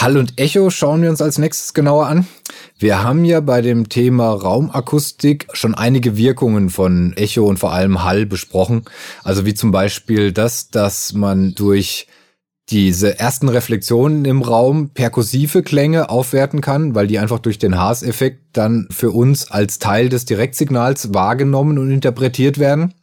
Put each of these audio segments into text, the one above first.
Hall und Echo schauen wir uns als nächstes genauer an. Wir haben ja bei dem Thema Raumakustik schon einige Wirkungen von Echo und vor allem Hall besprochen. Also wie zum Beispiel das, dass man durch diese ersten Reflexionen im Raum perkussive Klänge aufwerten kann, weil die einfach durch den Haas-Effekt dann für uns als Teil des Direktsignals wahrgenommen und interpretiert werden.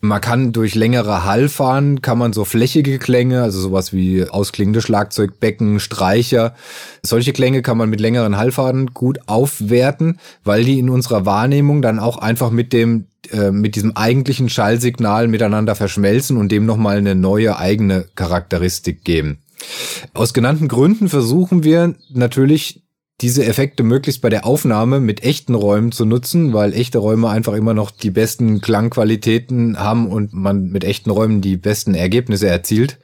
Man kann durch längere Hallfahren, kann man so flächige Klänge, also sowas wie ausklingende Schlagzeugbecken, Streicher, solche Klänge kann man mit längeren Hallfahren gut aufwerten, weil die in unserer Wahrnehmung dann auch einfach mit dem äh, mit diesem eigentlichen Schallsignal miteinander verschmelzen und dem nochmal eine neue eigene Charakteristik geben. Aus genannten Gründen versuchen wir natürlich diese Effekte möglichst bei der Aufnahme mit echten Räumen zu nutzen, weil echte Räume einfach immer noch die besten Klangqualitäten haben und man mit echten Räumen die besten Ergebnisse erzielt.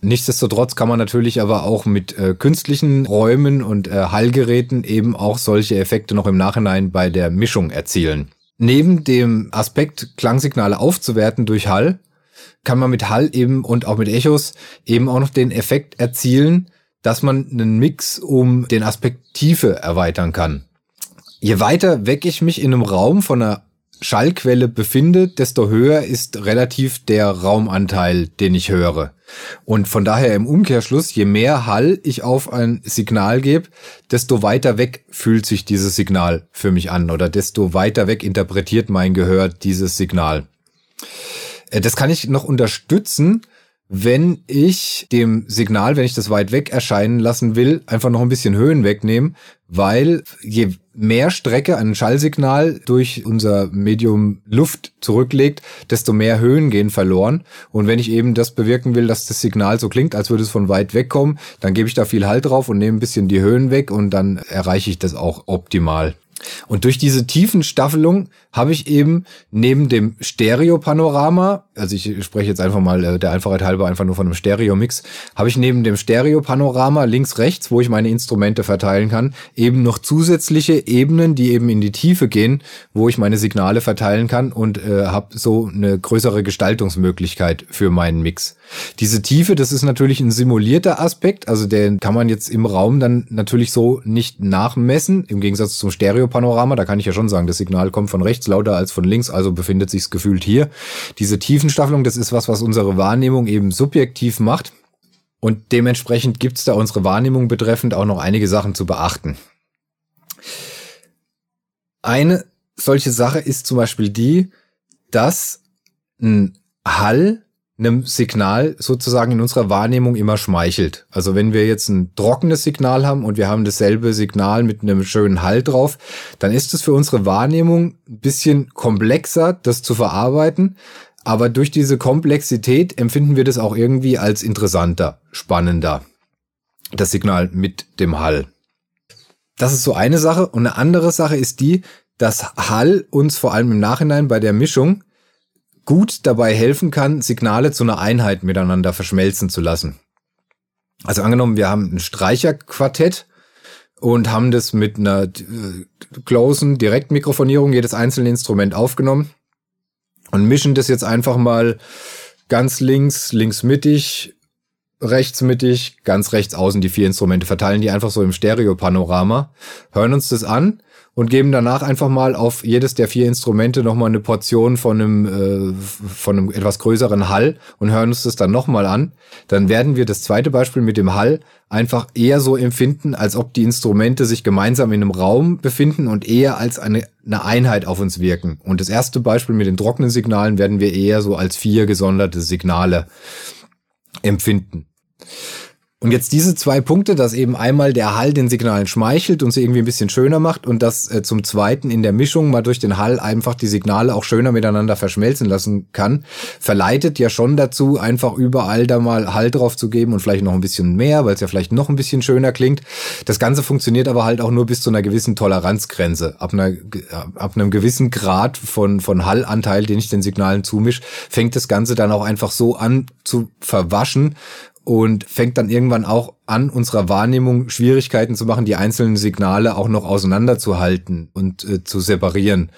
Nichtsdestotrotz kann man natürlich aber auch mit äh, künstlichen Räumen und äh, Hallgeräten eben auch solche Effekte noch im Nachhinein bei der Mischung erzielen. Neben dem Aspekt, Klangsignale aufzuwerten durch Hall, kann man mit Hall eben und auch mit Echos eben auch noch den Effekt erzielen, dass man einen Mix um den Aspekt Tiefe erweitern kann. Je weiter weg ich mich in einem Raum von einer Schallquelle befinde, desto höher ist relativ der Raumanteil, den ich höre. Und von daher im Umkehrschluss, je mehr Hall ich auf ein Signal gebe, desto weiter weg fühlt sich dieses Signal für mich an oder desto weiter weg interpretiert mein Gehör dieses Signal. Äh, das kann ich noch unterstützen, wenn ich dem Signal, wenn ich das weit weg erscheinen lassen will, einfach noch ein bisschen Höhen wegnehmen, weil je mehr Strecke ein Schallsignal durch unser Medium Luft zurücklegt, desto mehr Höhen gehen verloren. Und wenn ich eben das bewirken will, dass das Signal so klingt, als würde es von weit weg kommen, dann gebe ich da viel Halt drauf und nehme ein bisschen die Höhen weg und dann erreiche ich das auch optimal. Und durch diese tiefen Staffelung habe ich eben neben dem Stereo-Panorama, also ich spreche jetzt einfach mal äh, der Einfachheit halber einfach nur von einem Stereo-Mix, habe ich neben dem Stereo-Panorama links, rechts, wo ich meine Instrumente verteilen kann, eben noch zusätzliche Ebenen, die eben in die Tiefe gehen, wo ich meine Signale verteilen kann und äh, habe so eine größere Gestaltungsmöglichkeit für meinen Mix. Diese Tiefe, das ist natürlich ein simulierter Aspekt, also den kann man jetzt im Raum dann natürlich so nicht nachmessen, im Gegensatz zum Stereo-Panorama, da kann ich ja schon sagen, das Signal kommt von rechts lauter als von links, also befindet sich gefühlt hier. Diese Tiefenstaffelung, das ist was, was unsere Wahrnehmung eben subjektiv macht. Und dementsprechend gibt's da unsere Wahrnehmung betreffend auch noch einige Sachen zu beachten. Eine solche Sache ist zum Beispiel die, dass ein Hall einem Signal sozusagen in unserer Wahrnehmung immer schmeichelt. Also wenn wir jetzt ein trockenes Signal haben und wir haben dasselbe Signal mit einem schönen Halt drauf, dann ist es für unsere Wahrnehmung ein bisschen komplexer, das zu verarbeiten. Aber durch diese Komplexität empfinden wir das auch irgendwie als interessanter, spannender. Das Signal mit dem Hall. Das ist so eine Sache. Und eine andere Sache ist die, dass Hall uns vor allem im Nachhinein bei der Mischung gut dabei helfen kann, Signale zu einer Einheit miteinander verschmelzen zu lassen. Also angenommen, wir haben ein Streicherquartett und haben das mit einer äh, closen Direktmikrofonierung jedes einzelne Instrument aufgenommen und mischen das jetzt einfach mal ganz links, links mittig, rechts mittig, ganz rechts außen die vier Instrumente, verteilen die einfach so im Stereopanorama, hören uns das an und geben danach einfach mal auf jedes der vier Instrumente nochmal eine Portion von einem, äh, von einem etwas größeren Hall und hören uns das dann nochmal an, dann werden wir das zweite Beispiel mit dem Hall einfach eher so empfinden, als ob die Instrumente sich gemeinsam in einem Raum befinden und eher als eine, eine Einheit auf uns wirken. Und das erste Beispiel mit den trockenen Signalen werden wir eher so als vier gesonderte Signale empfinden. Und jetzt diese zwei Punkte, dass eben einmal der Hall den Signalen schmeichelt und sie irgendwie ein bisschen schöner macht und dass äh, zum Zweiten in der Mischung mal durch den Hall einfach die Signale auch schöner miteinander verschmelzen lassen kann, verleitet ja schon dazu, einfach überall da mal Hall drauf zu geben und vielleicht noch ein bisschen mehr, weil es ja vielleicht noch ein bisschen schöner klingt. Das Ganze funktioniert aber halt auch nur bis zu einer gewissen Toleranzgrenze. Ab, einer, ab einem gewissen Grad von, von Hallanteil, den ich den Signalen zumisch, fängt das Ganze dann auch einfach so an zu verwaschen und fängt dann irgendwann auch an, unserer Wahrnehmung Schwierigkeiten zu machen, die einzelnen Signale auch noch auseinanderzuhalten und äh, zu separieren.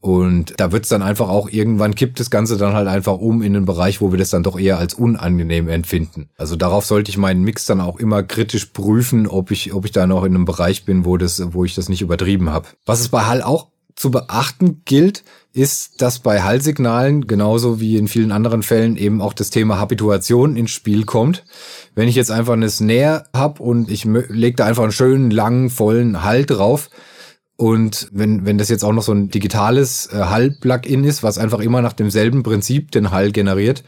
Und da wird's dann einfach auch irgendwann kippt das Ganze dann halt einfach um in den Bereich, wo wir das dann doch eher als unangenehm empfinden. Also darauf sollte ich meinen Mix dann auch immer kritisch prüfen, ob ich, ob ich da noch in einem Bereich bin, wo das, wo ich das nicht übertrieben habe. Was es bei Hall auch zu beachten gilt, ist, dass bei Hallsignalen genauso wie in vielen anderen Fällen eben auch das Thema Habituation ins Spiel kommt. Wenn ich jetzt einfach eine Snare hab und ich lege da einfach einen schönen, langen, vollen Hall drauf, und wenn, wenn das jetzt auch noch so ein digitales äh, Hall-Plugin ist, was einfach immer nach demselben Prinzip den Hall generiert,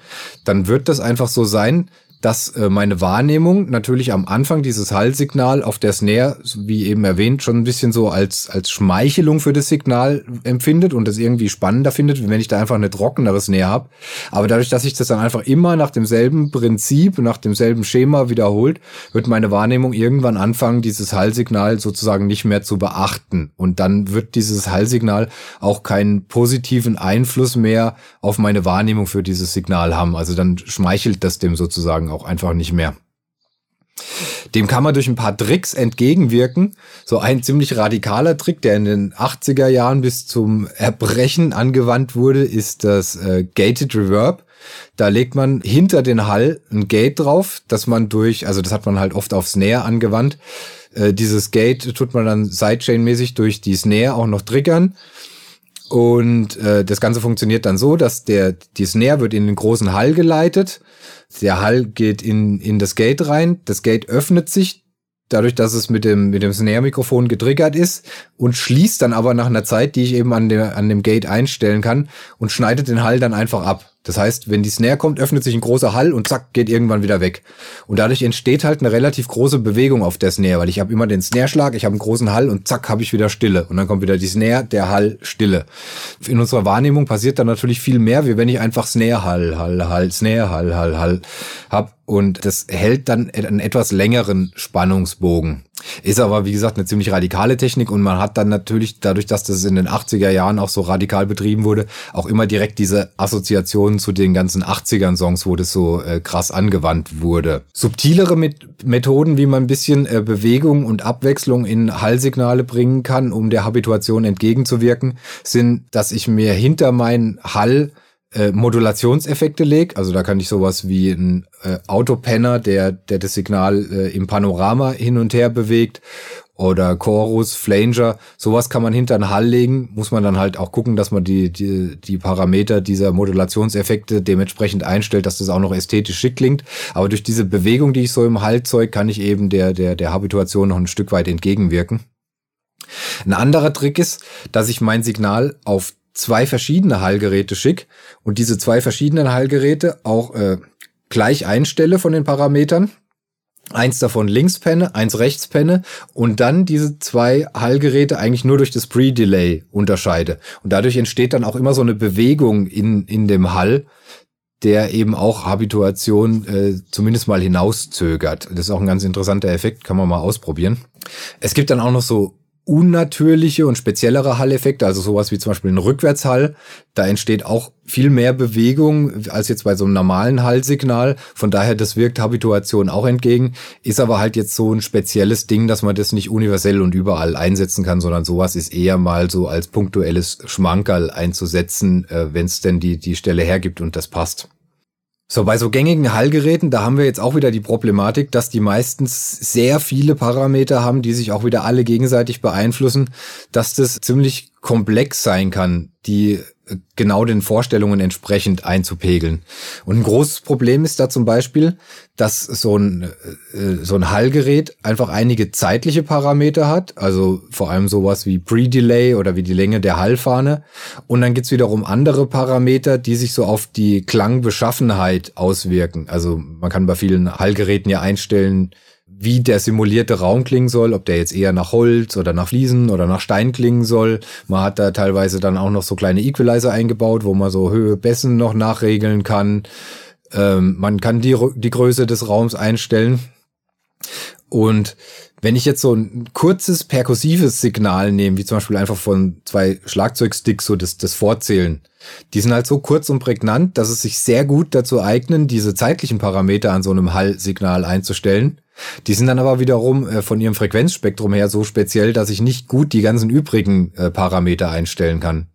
dann wird das einfach so sein, dass äh, meine Wahrnehmung natürlich am Anfang dieses Hallsignal auf der Snare, wie eben erwähnt, schon ein bisschen so als, als Schmeichelung für das Signal empfindet und das irgendwie spannender findet, wenn ich da einfach eine trockenere Snare habe. Aber dadurch, dass sich das dann einfach immer nach demselben Prinzip, nach demselben Schema wiederholt, wird meine Wahrnehmung irgendwann anfangen, dieses Hallsignal sozusagen nicht mehr zu beachten. Und dann wird dieses Hallsignal auch keinen positiven Einfluss mehr auf meine Wahrnehmung für dieses Signal haben. Also dann schmeichelt das dem sozusagen auch einfach nicht mehr. Dem kann man durch ein paar Tricks entgegenwirken. So ein ziemlich radikaler Trick, der in den 80er Jahren bis zum Erbrechen angewandt wurde, ist das äh, Gated Reverb. Da legt man hinter den Hall ein Gate drauf, dass man durch, also das hat man halt oft auf Snare angewandt. Äh, dieses Gate tut man dann Sidechain-mäßig durch die Snare auch noch triggern. Und äh, das Ganze funktioniert dann so, dass der die Snare wird in den großen Hall geleitet. Der Hall geht in, in das Gate rein. Das Gate öffnet sich, dadurch, dass es mit dem, mit dem Snare-Mikrofon getriggert ist und schließt dann aber nach einer Zeit, die ich eben an, der, an dem Gate einstellen kann und schneidet den Hall dann einfach ab. Das heißt, wenn die Snare kommt, öffnet sich ein großer Hall und zack, geht irgendwann wieder weg. Und dadurch entsteht halt eine relativ große Bewegung auf der Snare, weil ich habe immer den Snare-Schlag, ich habe einen großen Hall und zack, habe ich wieder Stille. Und dann kommt wieder die Snare, der Hall, Stille. In unserer Wahrnehmung passiert dann natürlich viel mehr, wie wenn ich einfach Snare, Hall, Hall, Hall, Snare, Hall, Hall, Hall hab. Und das hält dann einen etwas längeren Spannungsbogen. Ist aber, wie gesagt, eine ziemlich radikale Technik und man hat dann natürlich, dadurch, dass das in den 80er Jahren auch so radikal betrieben wurde, auch immer direkt diese Assoziationen zu den ganzen 80ern-Songs, wo das so äh, krass angewandt wurde. Subtilere Met Methoden, wie man ein bisschen äh, Bewegung und Abwechslung in Hallsignale bringen kann, um der Habituation entgegenzuwirken, sind, dass ich mir hinter meinen Hall äh, Modulationseffekte lege. Also da kann ich sowas wie ein äh, Autopenner, der, der das Signal äh, im Panorama hin und her bewegt oder Chorus, Flanger, sowas kann man hinter den Hall legen, muss man dann halt auch gucken, dass man die, die, die Parameter dieser Modulationseffekte dementsprechend einstellt, dass das auch noch ästhetisch schick klingt. Aber durch diese Bewegung, die ich so im Hall zeug, kann ich eben der, der, der Habituation noch ein Stück weit entgegenwirken. Ein anderer Trick ist, dass ich mein Signal auf zwei verschiedene Hallgeräte schick und diese zwei verschiedenen Hallgeräte auch äh, gleich einstelle von den Parametern. Eins davon links penne, eins rechts penne und dann diese zwei Hallgeräte eigentlich nur durch das Pre-Delay unterscheide. Und dadurch entsteht dann auch immer so eine Bewegung in, in dem Hall, der eben auch Habituation äh, zumindest mal hinauszögert. Das ist auch ein ganz interessanter Effekt, kann man mal ausprobieren. Es gibt dann auch noch so unnatürliche und speziellere Halleffekte, also sowas wie zum Beispiel ein Rückwärtshall. Da entsteht auch viel mehr Bewegung als jetzt bei so einem normalen Hallsignal. Von daher, das wirkt Habituation auch entgegen. Ist aber halt jetzt so ein spezielles Ding, dass man das nicht universell und überall einsetzen kann, sondern sowas ist eher mal so als punktuelles Schmankerl einzusetzen, äh, wenn es denn die, die Stelle hergibt und das passt. So, bei so gängigen Hallgeräten, da haben wir jetzt auch wieder die Problematik, dass die meistens sehr viele Parameter haben, die sich auch wieder alle gegenseitig beeinflussen, dass das ziemlich komplex sein kann, die genau den Vorstellungen entsprechend einzupegeln. Und ein großes Problem ist da zum Beispiel, dass so ein, äh, so ein Hallgerät einfach einige zeitliche Parameter hat, also vor allem sowas wie Pre-Delay oder wie die Länge der Hallfahne. Und dann gibt's wiederum andere Parameter, die sich so auf die Klangbeschaffenheit auswirken. Also man kann bei vielen Hallgeräten ja einstellen, wie der simulierte Raum klingen soll, ob der jetzt eher nach Holz oder nach Fliesen oder nach Stein klingen soll. Man hat da teilweise dann auch noch so kleine Equalizer eingebaut, wo man so Höhe Bässen noch nachregeln kann. Ähm, man kann die, die Größe des Raums einstellen. Und wenn ich jetzt so ein kurzes perkussives Signal nehme, wie zum Beispiel einfach von zwei Schlagzeugsticks, so das, das Vorzählen, die sind halt so kurz und prägnant, dass es sich sehr gut dazu eignen, diese zeitlichen Parameter an so einem Hallsignal einzustellen. Die sind dann aber wiederum äh, von ihrem Frequenzspektrum her so speziell, dass ich nicht gut die ganzen übrigen äh, Parameter einstellen kann.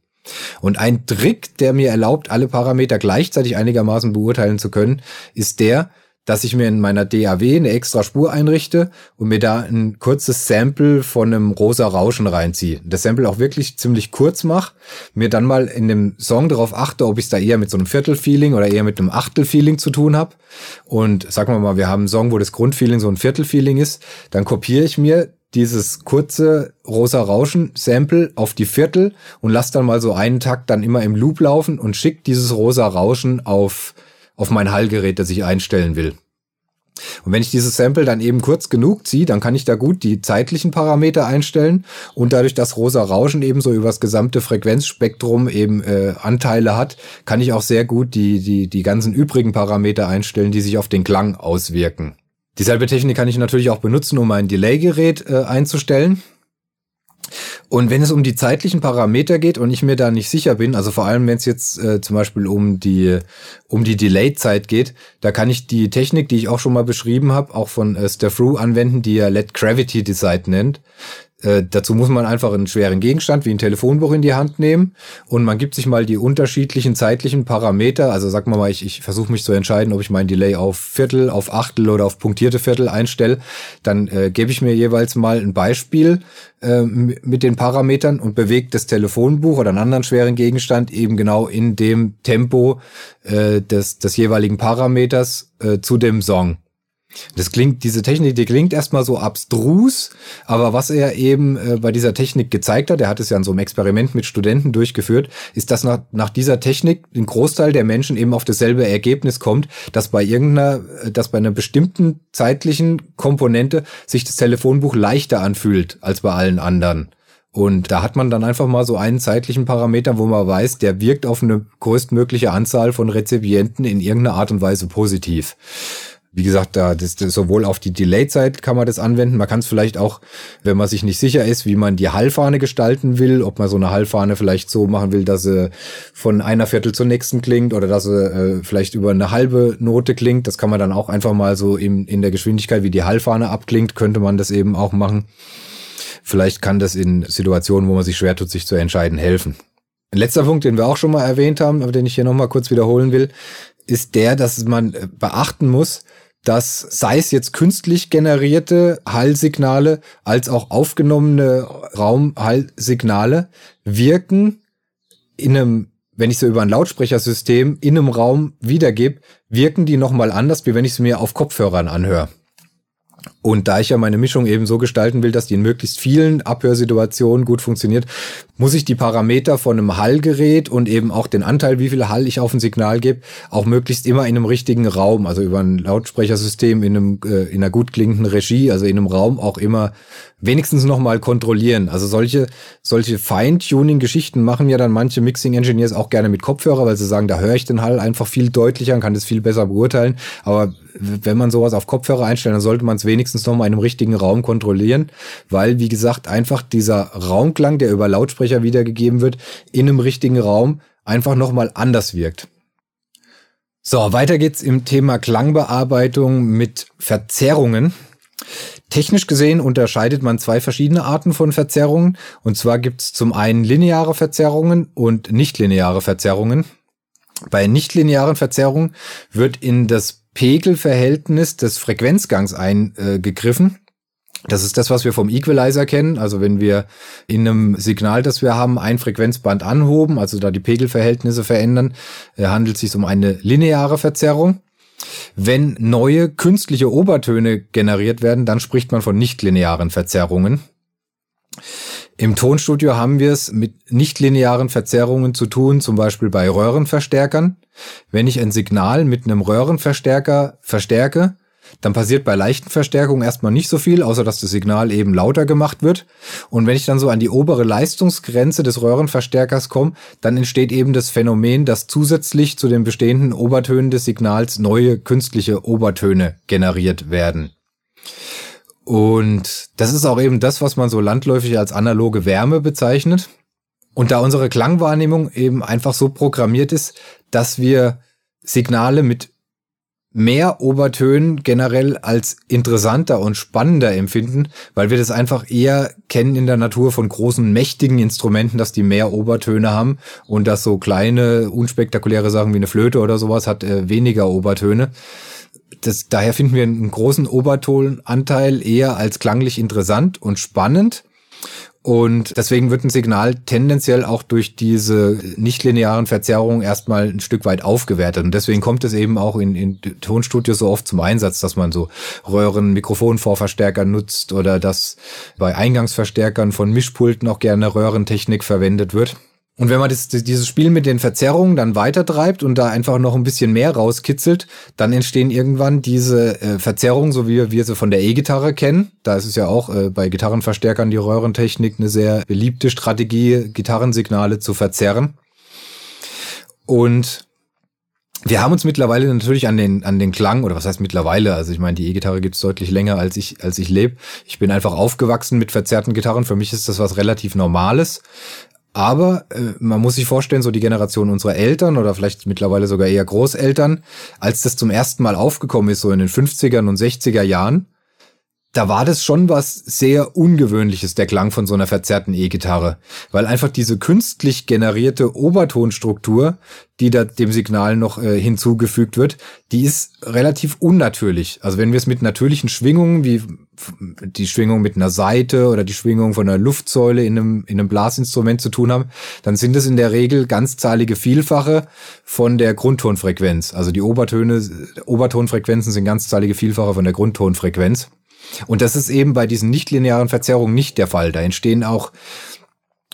Und ein Trick, der mir erlaubt, alle Parameter gleichzeitig einigermaßen beurteilen zu können, ist der, dass ich mir in meiner DAW eine extra Spur einrichte und mir da ein kurzes Sample von einem rosa Rauschen reinziehe. Das Sample auch wirklich ziemlich kurz mache, mir dann mal in dem Song darauf achte, ob ich es da eher mit so einem Viertelfeeling oder eher mit einem Achtelfeeling zu tun habe. Und sagen wir mal, wir haben einen Song, wo das Grundfeeling so ein Viertelfeeling ist, dann kopiere ich mir dieses kurze rosa Rauschen Sample auf die Viertel und lass dann mal so einen Takt dann immer im Loop laufen und schick dieses rosa Rauschen auf auf mein Hallgerät, das ich einstellen will. Und wenn ich dieses Sample dann eben kurz genug ziehe, dann kann ich da gut die zeitlichen Parameter einstellen und dadurch, dass rosa Rauschen eben so über das gesamte Frequenzspektrum eben äh, Anteile hat, kann ich auch sehr gut die, die, die ganzen übrigen Parameter einstellen, die sich auf den Klang auswirken. Dieselbe Technik kann ich natürlich auch benutzen, um mein Delay-Gerät äh, einzustellen. Und wenn es um die zeitlichen Parameter geht und ich mir da nicht sicher bin, also vor allem wenn es jetzt äh, zum Beispiel um die um die Delay-Zeit geht, da kann ich die Technik, die ich auch schon mal beschrieben habe, auch von äh, Stefru anwenden, die er Let Gravity Decide nennt. Äh, dazu muss man einfach einen schweren Gegenstand wie ein Telefonbuch in die Hand nehmen und man gibt sich mal die unterschiedlichen zeitlichen Parameter. Also sag mal, ich, ich versuche mich zu entscheiden, ob ich mein Delay auf Viertel, auf Achtel oder auf punktierte Viertel einstelle. Dann äh, gebe ich mir jeweils mal ein Beispiel äh, mit den Parametern und bewege das Telefonbuch oder einen anderen schweren Gegenstand eben genau in dem Tempo äh, des, des jeweiligen Parameters äh, zu dem Song. Das klingt, diese Technik, die klingt erstmal so abstrus, aber was er eben äh, bei dieser Technik gezeigt hat, er hat es ja an so einem Experiment mit Studenten durchgeführt, ist, dass nach, nach dieser Technik ein Großteil der Menschen eben auf dasselbe Ergebnis kommt, dass bei irgendeiner, äh, dass bei einer bestimmten zeitlichen Komponente sich das Telefonbuch leichter anfühlt als bei allen anderen. Und da hat man dann einfach mal so einen zeitlichen Parameter, wo man weiß, der wirkt auf eine größtmögliche Anzahl von Rezipienten in irgendeiner Art und Weise positiv. Wie gesagt, da das, das sowohl auf die Delay-Zeit kann man das anwenden. Man kann es vielleicht auch, wenn man sich nicht sicher ist, wie man die Hallfahne gestalten will, ob man so eine Hallfahne vielleicht so machen will, dass sie von einer Viertel zur nächsten klingt oder dass sie äh, vielleicht über eine halbe Note klingt. Das kann man dann auch einfach mal so in, in der Geschwindigkeit, wie die Hallfahne abklingt, könnte man das eben auch machen. Vielleicht kann das in Situationen, wo man sich schwer tut, sich zu entscheiden, helfen. Ein letzter Punkt, den wir auch schon mal erwähnt haben, aber den ich hier nochmal kurz wiederholen will, ist der, dass man äh, beachten muss, dass sei es jetzt künstlich generierte Hallsignale als auch aufgenommene Raumhallsignale wirken in einem, wenn ich so über ein Lautsprechersystem in einem Raum wiedergebe, wirken die nochmal anders, wie wenn ich es mir auf Kopfhörern anhöre. Und da ich ja meine Mischung eben so gestalten will, dass die in möglichst vielen Abhörsituationen gut funktioniert, muss ich die Parameter von einem Hallgerät und eben auch den Anteil, wie viel Hall ich auf ein Signal gebe, auch möglichst immer in einem richtigen Raum, also über ein Lautsprechersystem in einem äh, in einer gut klingenden Regie, also in einem Raum auch immer wenigstens noch mal kontrollieren. Also solche solche Feintuning-Geschichten machen ja dann manche Mixing-Engineers auch gerne mit Kopfhörer, weil sie sagen, da höre ich den Hall einfach viel deutlicher und kann das viel besser beurteilen. Aber wenn man sowas auf Kopfhörer einstellt, dann sollte man es wenigstens noch mal in einem richtigen Raum kontrollieren, weil wie gesagt einfach dieser Raumklang, der über Lautsprecher wiedergegeben wird, in einem richtigen Raum einfach noch mal anders wirkt. So, weiter geht's im Thema Klangbearbeitung mit Verzerrungen. Technisch gesehen unterscheidet man zwei verschiedene Arten von Verzerrungen. Und zwar gibt es zum einen lineare Verzerrungen und nichtlineare Verzerrungen. Bei nichtlinearen Verzerrungen wird in das Pegelverhältnis des Frequenzgangs eingegriffen. Das ist das, was wir vom Equalizer kennen. Also wenn wir in einem Signal, das wir haben, ein Frequenzband anhoben, also da die Pegelverhältnisse verändern, äh, handelt es sich um eine lineare Verzerrung. Wenn neue künstliche Obertöne generiert werden, dann spricht man von nichtlinearen Verzerrungen. Im Tonstudio haben wir es mit nichtlinearen Verzerrungen zu tun, zum Beispiel bei Röhrenverstärkern. Wenn ich ein Signal mit einem Röhrenverstärker verstärke, dann passiert bei leichten Verstärkungen erstmal nicht so viel, außer dass das Signal eben lauter gemacht wird. Und wenn ich dann so an die obere Leistungsgrenze des Röhrenverstärkers komme, dann entsteht eben das Phänomen, dass zusätzlich zu den bestehenden Obertönen des Signals neue künstliche Obertöne generiert werden. Und das ist auch eben das, was man so landläufig als analoge Wärme bezeichnet. Und da unsere Klangwahrnehmung eben einfach so programmiert ist, dass wir Signale mit mehr Obertönen generell als interessanter und spannender empfinden, weil wir das einfach eher kennen in der Natur von großen, mächtigen Instrumenten, dass die mehr Obertöne haben und dass so kleine, unspektakuläre Sachen wie eine Flöte oder sowas hat äh, weniger Obertöne. Das, daher finden wir einen großen Obertonanteil eher als klanglich interessant und spannend. Und deswegen wird ein Signal tendenziell auch durch diese nichtlinearen Verzerrungen erstmal ein Stück weit aufgewertet. Und deswegen kommt es eben auch in, in Tonstudios so oft zum Einsatz, dass man so Röhren, Mikrofonvorverstärker nutzt oder dass bei Eingangsverstärkern von Mischpulten auch gerne Röhrentechnik verwendet wird. Und wenn man das, dieses Spiel mit den Verzerrungen dann weitertreibt und da einfach noch ein bisschen mehr rauskitzelt, dann entstehen irgendwann diese äh, Verzerrungen, so wie wir sie von der E-Gitarre kennen. Da ist es ja auch äh, bei Gitarrenverstärkern die Röhrentechnik eine sehr beliebte Strategie, Gitarrensignale zu verzerren. Und wir haben uns mittlerweile natürlich an den, an den Klang, oder was heißt mittlerweile? Also ich meine, die E-Gitarre gibt es deutlich länger, als ich, als ich lebe. Ich bin einfach aufgewachsen mit verzerrten Gitarren. Für mich ist das was relativ Normales. Aber äh, man muss sich vorstellen, so die Generation unserer Eltern oder vielleicht mittlerweile sogar eher Großeltern, als das zum ersten Mal aufgekommen ist, so in den 50er und 60er Jahren, da war das schon was sehr Ungewöhnliches, der Klang von so einer verzerrten E-Gitarre. Weil einfach diese künstlich generierte Obertonstruktur, die da dem Signal noch äh, hinzugefügt wird, die ist relativ unnatürlich. Also wenn wir es mit natürlichen Schwingungen, wie die Schwingung mit einer Seite oder die Schwingung von einer Luftsäule in einem, in einem Blasinstrument zu tun haben, dann sind es in der Regel ganzzahlige Vielfache von der Grundtonfrequenz. Also die Obertöne, Obertonfrequenzen sind ganzzahlige Vielfache von der Grundtonfrequenz. Und das ist eben bei diesen nichtlinearen Verzerrungen nicht der Fall. Da entstehen auch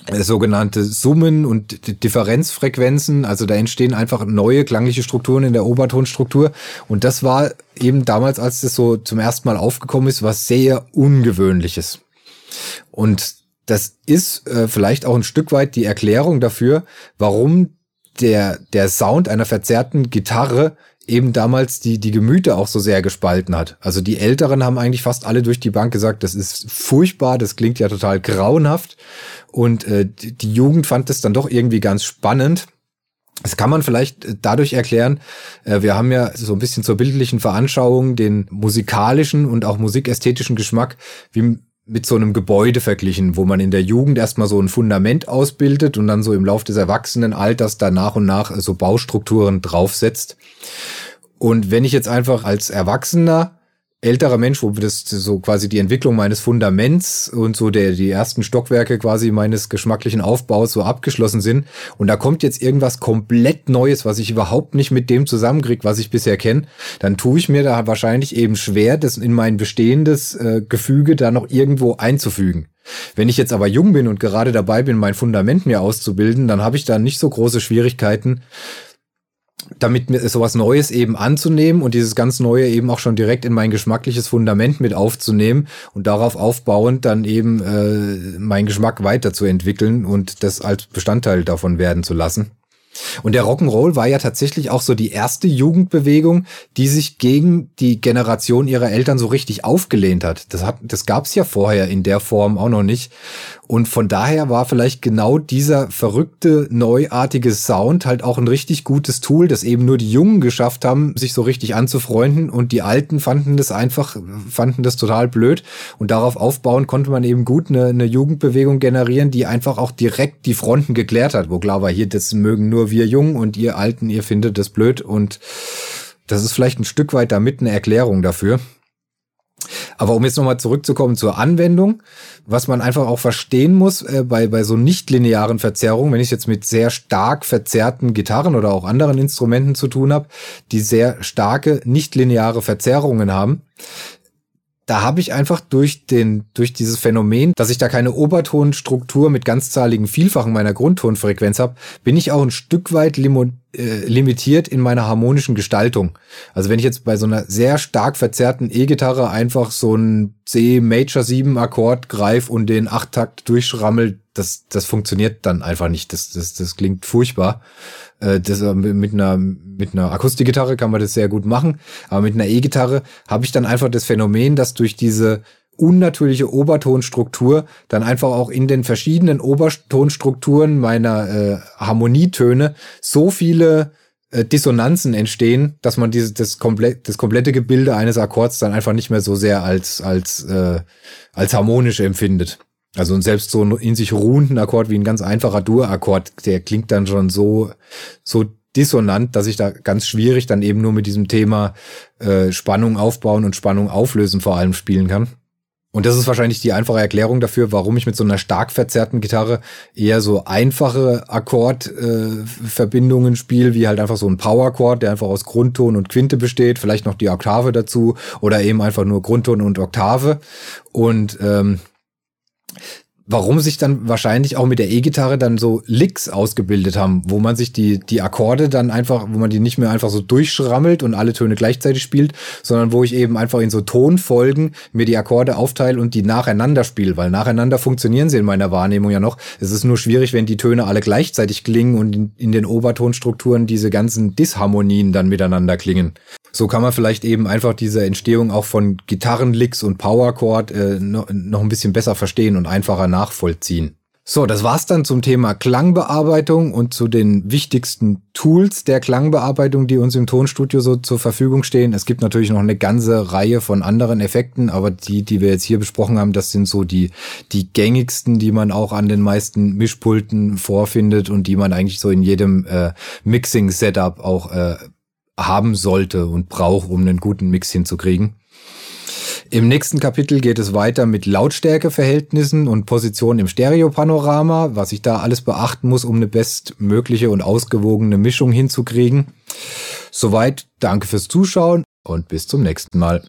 äh, sogenannte Summen und Differenzfrequenzen. Also da entstehen einfach neue klangliche Strukturen in der Obertonstruktur. Und das war eben damals, als das so zum ersten Mal aufgekommen ist, was sehr Ungewöhnliches. Und das ist äh, vielleicht auch ein Stück weit die Erklärung dafür, warum der, der Sound einer verzerrten Gitarre eben damals die, die Gemüter auch so sehr gespalten hat. Also die Älteren haben eigentlich fast alle durch die Bank gesagt, das ist furchtbar, das klingt ja total grauenhaft. Und äh, die Jugend fand es dann doch irgendwie ganz spannend. Das kann man vielleicht äh, dadurch erklären. Äh, wir haben ja so ein bisschen zur bildlichen Veranschauung den musikalischen und auch musikästhetischen Geschmack wie mit so einem Gebäude verglichen, wo man in der Jugend erstmal so ein Fundament ausbildet und dann so im Lauf des Erwachsenenalters da nach und nach so Baustrukturen draufsetzt. Und wenn ich jetzt einfach als Erwachsener älterer Mensch, wo das so quasi die Entwicklung meines Fundaments und so der die ersten Stockwerke quasi meines geschmacklichen Aufbaus so abgeschlossen sind und da kommt jetzt irgendwas komplett Neues, was ich überhaupt nicht mit dem zusammenkriege, was ich bisher kenne, dann tue ich mir da wahrscheinlich eben schwer, das in mein bestehendes äh, Gefüge da noch irgendwo einzufügen. Wenn ich jetzt aber jung bin und gerade dabei bin, mein Fundament mir auszubilden, dann habe ich da nicht so große Schwierigkeiten, damit mir sowas Neues eben anzunehmen und dieses ganz Neue eben auch schon direkt in mein geschmackliches Fundament mit aufzunehmen und darauf aufbauend dann eben äh, meinen Geschmack weiterzuentwickeln und das als Bestandteil davon werden zu lassen. Und der Rock'n'Roll war ja tatsächlich auch so die erste Jugendbewegung, die sich gegen die Generation ihrer Eltern so richtig aufgelehnt hat. Das, hat, das gab's ja vorher in der Form auch noch nicht. Und von daher war vielleicht genau dieser verrückte, neuartige Sound halt auch ein richtig gutes Tool, das eben nur die Jungen geschafft haben, sich so richtig anzufreunden und die Alten fanden das einfach, fanden das total blöd. Und darauf aufbauen konnte man eben gut eine, eine Jugendbewegung generieren, die einfach auch direkt die Fronten geklärt hat, wo klar war, hier, das mögen nur wir Jungen und ihr Alten, ihr findet das blöd und das ist vielleicht ein Stück weit damit eine Erklärung dafür. Aber um jetzt nochmal zurückzukommen zur Anwendung, was man einfach auch verstehen muss äh, bei, bei so nichtlinearen Verzerrungen, wenn ich jetzt mit sehr stark verzerrten Gitarren oder auch anderen Instrumenten zu tun habe, die sehr starke nichtlineare Verzerrungen haben, da habe ich einfach durch den, durch dieses Phänomen, dass ich da keine Obertonstruktur mit ganzzahligen Vielfachen meiner Grundtonfrequenz habe, bin ich auch ein Stück weit limo, äh, limitiert in meiner harmonischen Gestaltung. Also wenn ich jetzt bei so einer sehr stark verzerrten E-Gitarre einfach so ein C Major 7 Akkord greif und den Achttakt durchschrammel, das, das funktioniert dann einfach nicht. Das, das, das klingt furchtbar. Äh, das, äh, mit einer, mit einer Akustikgitarre kann man das sehr gut machen. Aber mit einer E-Gitarre habe ich dann einfach das Phänomen, dass durch diese unnatürliche Obertonstruktur dann einfach auch in den verschiedenen Obertonstrukturen meiner äh, Harmonietöne so viele äh, Dissonanzen entstehen, dass man dieses das komplett das komplette Gebilde eines Akkords dann einfach nicht mehr so sehr als als äh, als harmonisch empfindet. Also und selbst so ein in sich ruhenden Akkord wie ein ganz einfacher Dur-Akkord, der klingt dann schon so so dissonant, dass ich da ganz schwierig dann eben nur mit diesem Thema äh, Spannung aufbauen und Spannung auflösen vor allem spielen kann. Und das ist wahrscheinlich die einfache Erklärung dafür, warum ich mit so einer stark verzerrten Gitarre eher so einfache Akkordverbindungen äh, spiele, wie halt einfach so ein Power-Chord, der einfach aus Grundton und Quinte besteht, vielleicht noch die Oktave dazu oder eben einfach nur Grundton und Oktave. Und ähm, warum sich dann wahrscheinlich auch mit der E-Gitarre dann so Licks ausgebildet haben, wo man sich die, die Akkorde dann einfach, wo man die nicht mehr einfach so durchschrammelt und alle Töne gleichzeitig spielt, sondern wo ich eben einfach in so Tonfolgen mir die Akkorde aufteile und die nacheinander spiele, weil nacheinander funktionieren sie in meiner Wahrnehmung ja noch. Es ist nur schwierig, wenn die Töne alle gleichzeitig klingen und in, in den Obertonstrukturen diese ganzen Disharmonien dann miteinander klingen. So kann man vielleicht eben einfach diese Entstehung auch von Gitarrenlicks und Powerchord äh, noch, noch ein bisschen besser verstehen und einfacher nachvollziehen. So, das war's dann zum Thema Klangbearbeitung und zu den wichtigsten Tools der Klangbearbeitung, die uns im Tonstudio so zur Verfügung stehen. Es gibt natürlich noch eine ganze Reihe von anderen Effekten, aber die, die wir jetzt hier besprochen haben, das sind so die, die gängigsten, die man auch an den meisten Mischpulten vorfindet und die man eigentlich so in jedem äh, Mixing-Setup auch äh, haben sollte und braucht, um einen guten Mix hinzukriegen. Im nächsten Kapitel geht es weiter mit Lautstärkeverhältnissen und Positionen im Stereopanorama, was ich da alles beachten muss, um eine bestmögliche und ausgewogene Mischung hinzukriegen. Soweit, danke fürs Zuschauen und bis zum nächsten Mal.